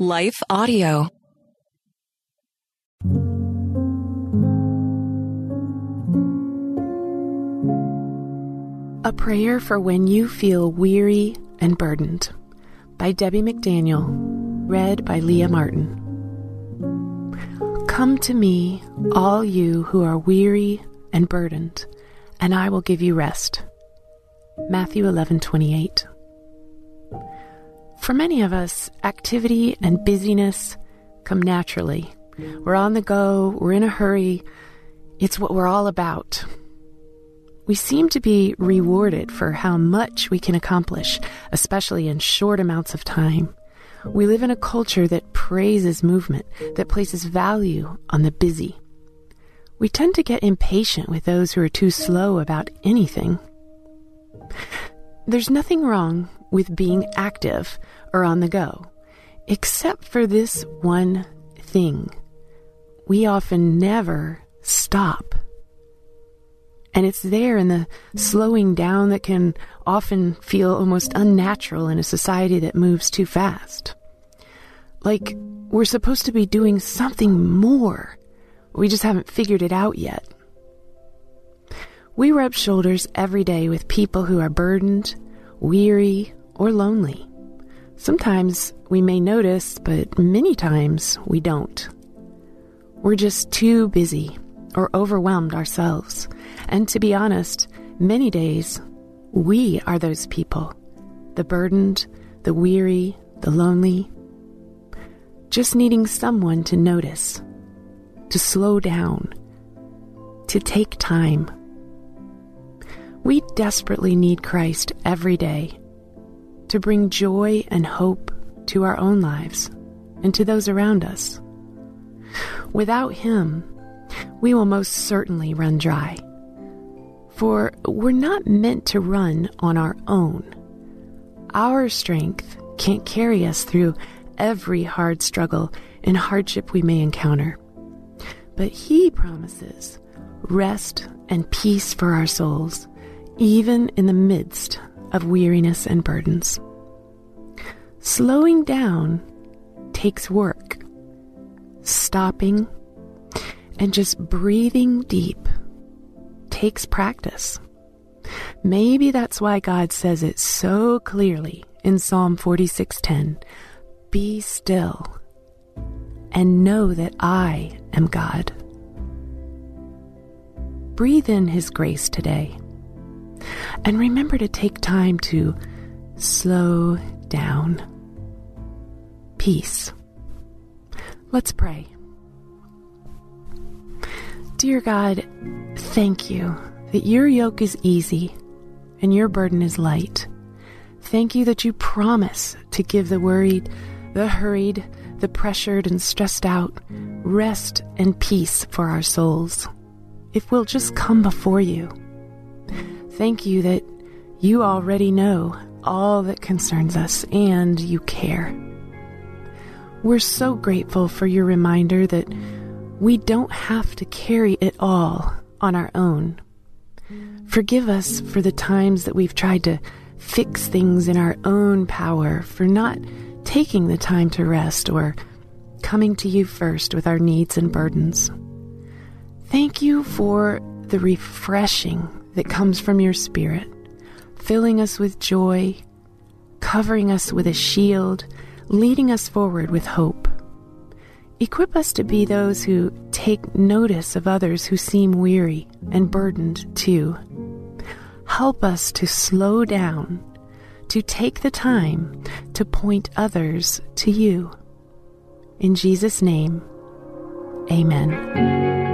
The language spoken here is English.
Life Audio. A Prayer for When You Feel Weary and Burdened by Debbie McDaniel, read by Leah Martin. Come to me, all you who are weary and burdened, and I will give you rest. Matthew 11:28. For many of us, activity and busyness come naturally. We're on the go, we're in a hurry. It's what we're all about. We seem to be rewarded for how much we can accomplish, especially in short amounts of time. We live in a culture that praises movement, that places value on the busy. We tend to get impatient with those who are too slow about anything. There's nothing wrong with being active or on the go, except for this one thing. We often never stop. And it's there in the slowing down that can often feel almost unnatural in a society that moves too fast. Like we're supposed to be doing something more. We just haven't figured it out yet. We rub shoulders every day with people who are burdened, weary, or lonely. Sometimes we may notice, but many times we don't. We're just too busy or overwhelmed ourselves. And to be honest, many days we are those people the burdened, the weary, the lonely. Just needing someone to notice, to slow down, to take time. We desperately need Christ every day to bring joy and hope to our own lives and to those around us. Without Him, we will most certainly run dry. For we're not meant to run on our own. Our strength can't carry us through every hard struggle and hardship we may encounter. But He promises rest and peace for our souls, even in the midst of weariness and burdens. Slowing down takes work. Stopping and just breathing deep takes practice. Maybe that's why God says it so clearly in Psalm 46:10. Be still and know that I am God. Breathe in his grace today. And remember to take time to slow down. Peace. Let's pray. Dear God, thank you that your yoke is easy and your burden is light. Thank you that you promise to give the worried, the hurried, the pressured, and stressed out rest and peace for our souls. If we'll just come before you. Thank you that you already know all that concerns us and you care. We're so grateful for your reminder that we don't have to carry it all on our own. Forgive us for the times that we've tried to fix things in our own power, for not taking the time to rest or coming to you first with our needs and burdens. Thank you for the refreshing that comes from your Spirit, filling us with joy, covering us with a shield, leading us forward with hope. Equip us to be those who take notice of others who seem weary and burdened too. Help us to slow down, to take the time to point others to you. In Jesus' name, amen.